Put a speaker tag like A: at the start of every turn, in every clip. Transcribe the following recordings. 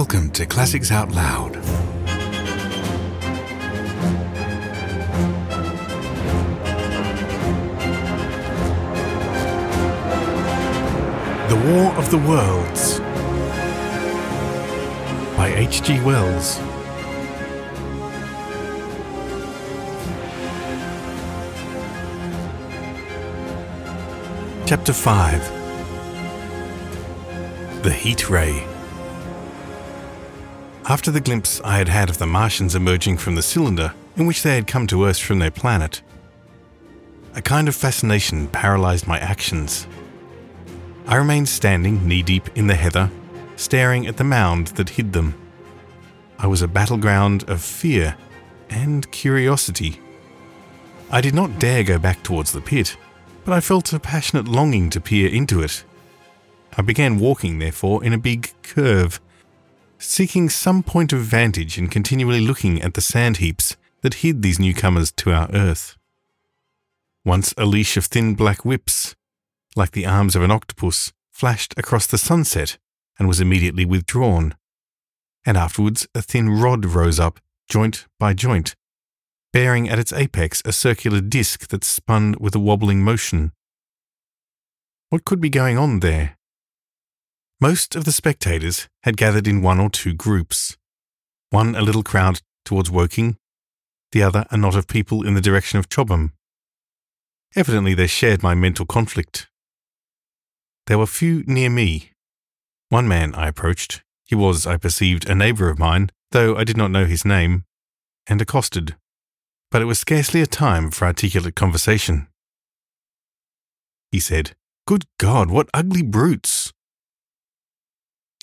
A: Welcome to Classics Out Loud. The War of the Worlds by H.G. Wells. Chapter 5 The Heat Ray after the glimpse I had had of the Martians emerging from the cylinder in which they had come to Earth from their planet, a kind of fascination paralyzed my actions. I remained standing knee deep in the heather, staring at the mound that hid them. I was a battleground of fear and curiosity. I did not dare go back towards the pit, but I felt a passionate longing to peer into it. I began walking, therefore, in a big curve seeking some point of vantage and continually looking at the sand heaps that hid these newcomers to our earth. Once a leash of thin black whips, like the arms of an octopus, flashed across the sunset and was immediately withdrawn, and afterwards a thin rod rose up, joint by joint, bearing at its apex a circular disc that spun with a wobbling motion. What could be going on there? Most of the spectators had gathered in one or two groups, one a little crowd towards Woking, the other a knot of people in the direction of Chobham. Evidently they shared my mental conflict. There were few near me. One man I approached. He was, I perceived, a neighbour of mine, though I did not know his name, and accosted. But it was scarcely a time for articulate conversation. He said, Good God, what ugly brutes!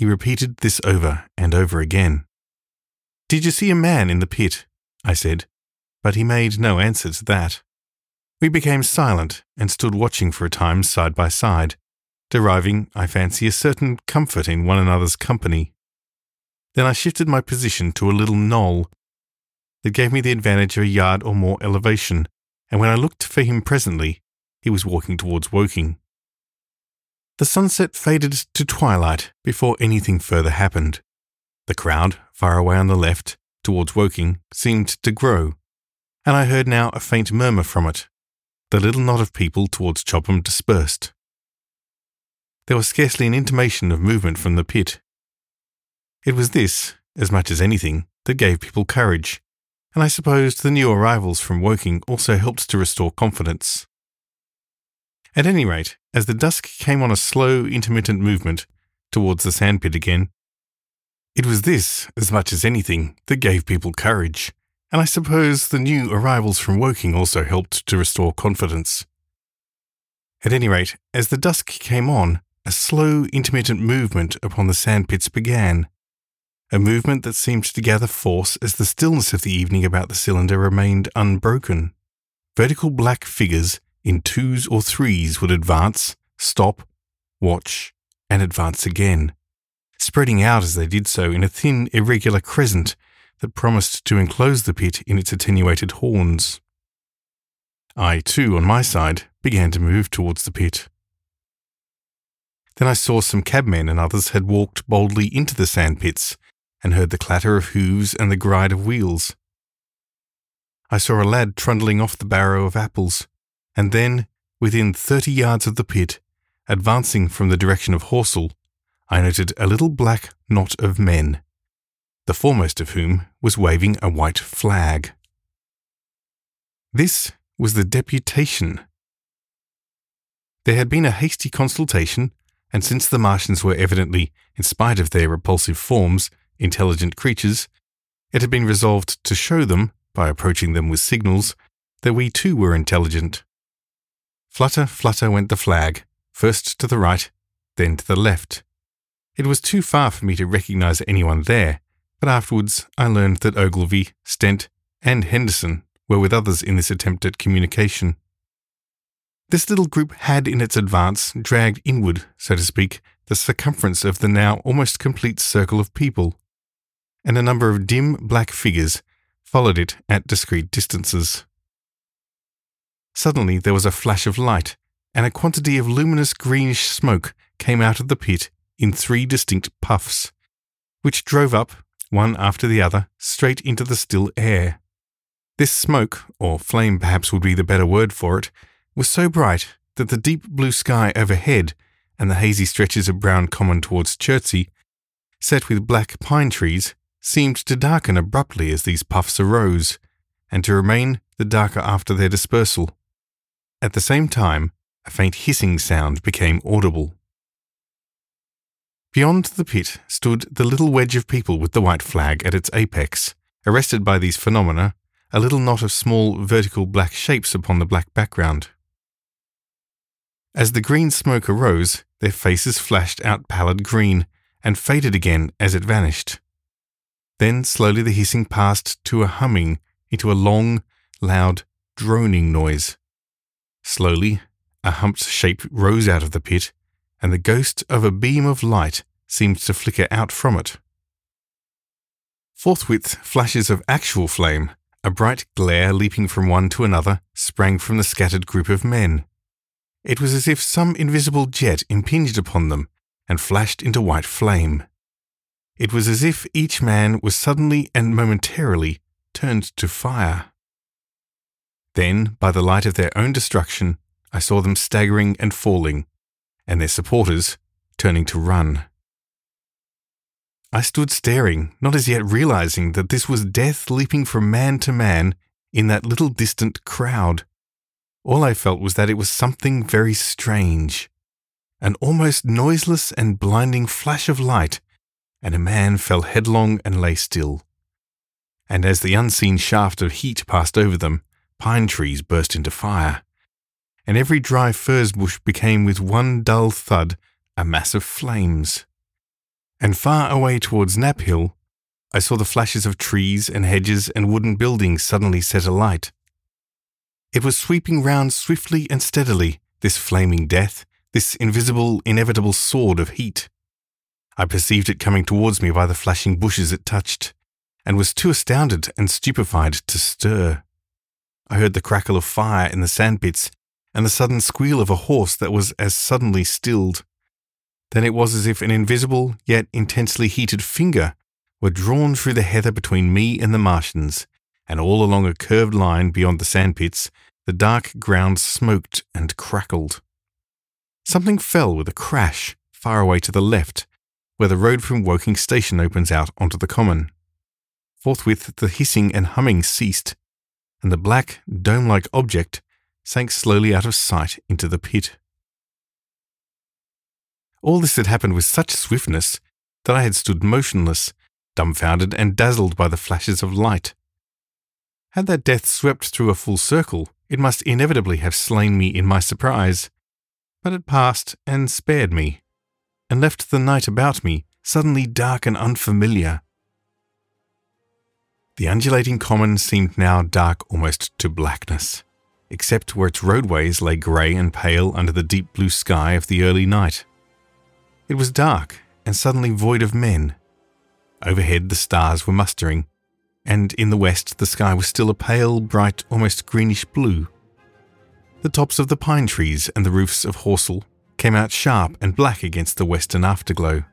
A: He repeated this over and over again. Did you see a man in the pit? I said, but he made no answer to that. We became silent and stood watching for a time side by side, deriving, I fancy, a certain comfort in one another's company. Then I shifted my position to a little knoll that gave me the advantage of a yard or more elevation, and when I looked for him presently, he was walking towards Woking. The sunset faded to twilight before anything further happened. The crowd, far away on the left, towards Woking, seemed to grow, and I heard now a faint murmur from it. The little knot of people towards Chobham dispersed. There was scarcely an intimation of movement from the pit. It was this, as much as anything, that gave people courage, and I supposed the new arrivals from Woking also helped to restore confidence. At any rate, as the dusk came on a slow, intermittent movement towards the sandpit again, it was this, as much as anything, that gave people courage, and I suppose the new arrivals from Woking also helped to restore confidence. At any rate, as the dusk came on, a slow, intermittent movement upon the sandpits began, a movement that seemed to gather force as the stillness of the evening about the cylinder remained unbroken. Vertical black figures in twos or threes would advance, stop, watch, and advance again, spreading out as they did so in a thin, irregular crescent that promised to enclose the pit in its attenuated horns. I, too, on my side, began to move towards the pit. Then I saw some cabmen and others had walked boldly into the sand pits and heard the clatter of hooves and the grind of wheels. I saw a lad trundling off the barrow of apples, and then, within thirty yards of the pit, advancing from the direction of Horsell, I noted a little black knot of men, the foremost of whom was waving a white flag. This was the deputation. There had been a hasty consultation, and since the Martians were evidently, in spite of their repulsive forms, intelligent creatures, it had been resolved to show them, by approaching them with signals, that we too were intelligent. Flutter, flutter went the flag, first to the right, then to the left. It was too far for me to recognize anyone there, but afterwards I learned that Ogilvy, Stent, and Henderson were with others in this attempt at communication. This little group had in its advance dragged inward, so to speak, the circumference of the now almost complete circle of people, and a number of dim black figures followed it at discreet distances. Suddenly there was a flash of light, and a quantity of luminous greenish smoke came out of the pit in three distinct puffs, which drove up, one after the other, straight into the still air. This smoke, or flame perhaps would be the better word for it, was so bright that the deep blue sky overhead and the hazy stretches of brown common towards Chertsey, set with black pine trees, seemed to darken abruptly as these puffs arose, and to remain the darker after their dispersal. At the same time, a faint hissing sound became audible. Beyond the pit stood the little wedge of people with the white flag at its apex. Arrested by these phenomena, a little knot of small vertical black shapes upon the black background. As the green smoke arose, their faces flashed out pallid green and faded again as it vanished. Then slowly the hissing passed to a humming, into a long, loud, droning noise. Slowly, a humped shape rose out of the pit, and the ghost of a beam of light seemed to flicker out from it. Forthwith, flashes of actual flame, a bright glare leaping from one to another, sprang from the scattered group of men. It was as if some invisible jet impinged upon them and flashed into white flame. It was as if each man was suddenly and momentarily turned to fire. Then, by the light of their own destruction, I saw them staggering and falling, and their supporters turning to run. I stood staring, not as yet realizing that this was death leaping from man to man in that little distant crowd. All I felt was that it was something very strange. An almost noiseless and blinding flash of light, and a man fell headlong and lay still. And as the unseen shaft of heat passed over them, Pine trees burst into fire, and every dry furze bush became with one dull thud a mass of flames. And far away towards Knaphill, I saw the flashes of trees and hedges and wooden buildings suddenly set alight. It was sweeping round swiftly and steadily, this flaming death, this invisible, inevitable sword of heat. I perceived it coming towards me by the flashing bushes it touched, and was too astounded and stupefied to stir. I heard the crackle of fire in the sandpits and the sudden squeal of a horse that was as suddenly stilled. Then it was as if an invisible yet intensely heated finger were drawn through the heather between me and the Martians, and all along a curved line beyond the sandpits, the dark ground smoked and crackled. Something fell with a crash far away to the left, where the road from Woking Station opens out onto the common. Forthwith the hissing and humming ceased, and the black, dome like object sank slowly out of sight into the pit. All this had happened with such swiftness that I had stood motionless, dumbfounded and dazzled by the flashes of light. Had that death swept through a full circle, it must inevitably have slain me in my surprise, but it passed and spared me, and left the night about me suddenly dark and unfamiliar, the undulating common seemed now dark almost to blackness, except where its roadways lay grey and pale under the deep blue sky of the early night. It was dark and suddenly void of men. Overhead, the stars were mustering, and in the west, the sky was still a pale, bright, almost greenish blue. The tops of the pine trees and the roofs of Horsell came out sharp and black against the western afterglow.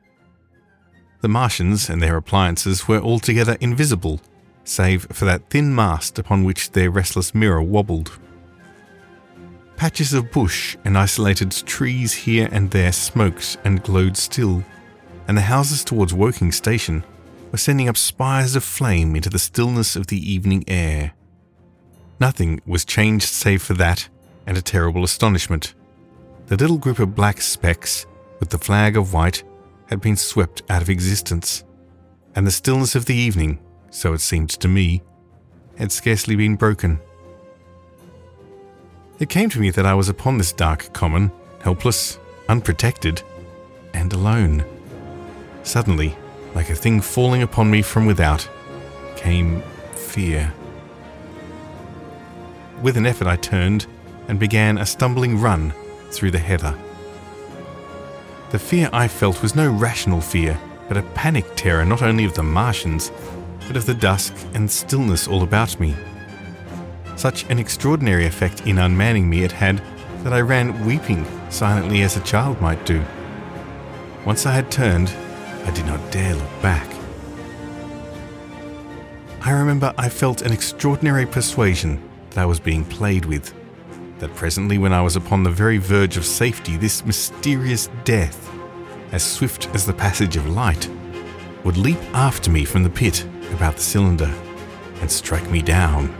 A: The Martians and their appliances were altogether invisible save for that thin mast upon which their restless mirror wobbled. Patches of bush and isolated trees here and there smoked and glowed still, and the houses towards Woking Station were sending up spires of flame into the stillness of the evening air. Nothing was changed save for that and a terrible astonishment. The little group of black specks, with the flag of white, had been swept out of existence, and the stillness of the evening so it seemed to me, had scarcely been broken. It came to me that I was upon this dark common, helpless, unprotected, and alone. Suddenly, like a thing falling upon me from without, came fear. With an effort, I turned and began a stumbling run through the heather. The fear I felt was no rational fear, but a panic terror not only of the Martians, but of the dusk and stillness all about me. Such an extraordinary effect in unmanning me it had that I ran weeping silently as a child might do. Once I had turned, I did not dare look back. I remember I felt an extraordinary persuasion that I was being played with, that presently, when I was upon the very verge of safety, this mysterious death, as swift as the passage of light, would leap after me from the pit about the cylinder and strike me down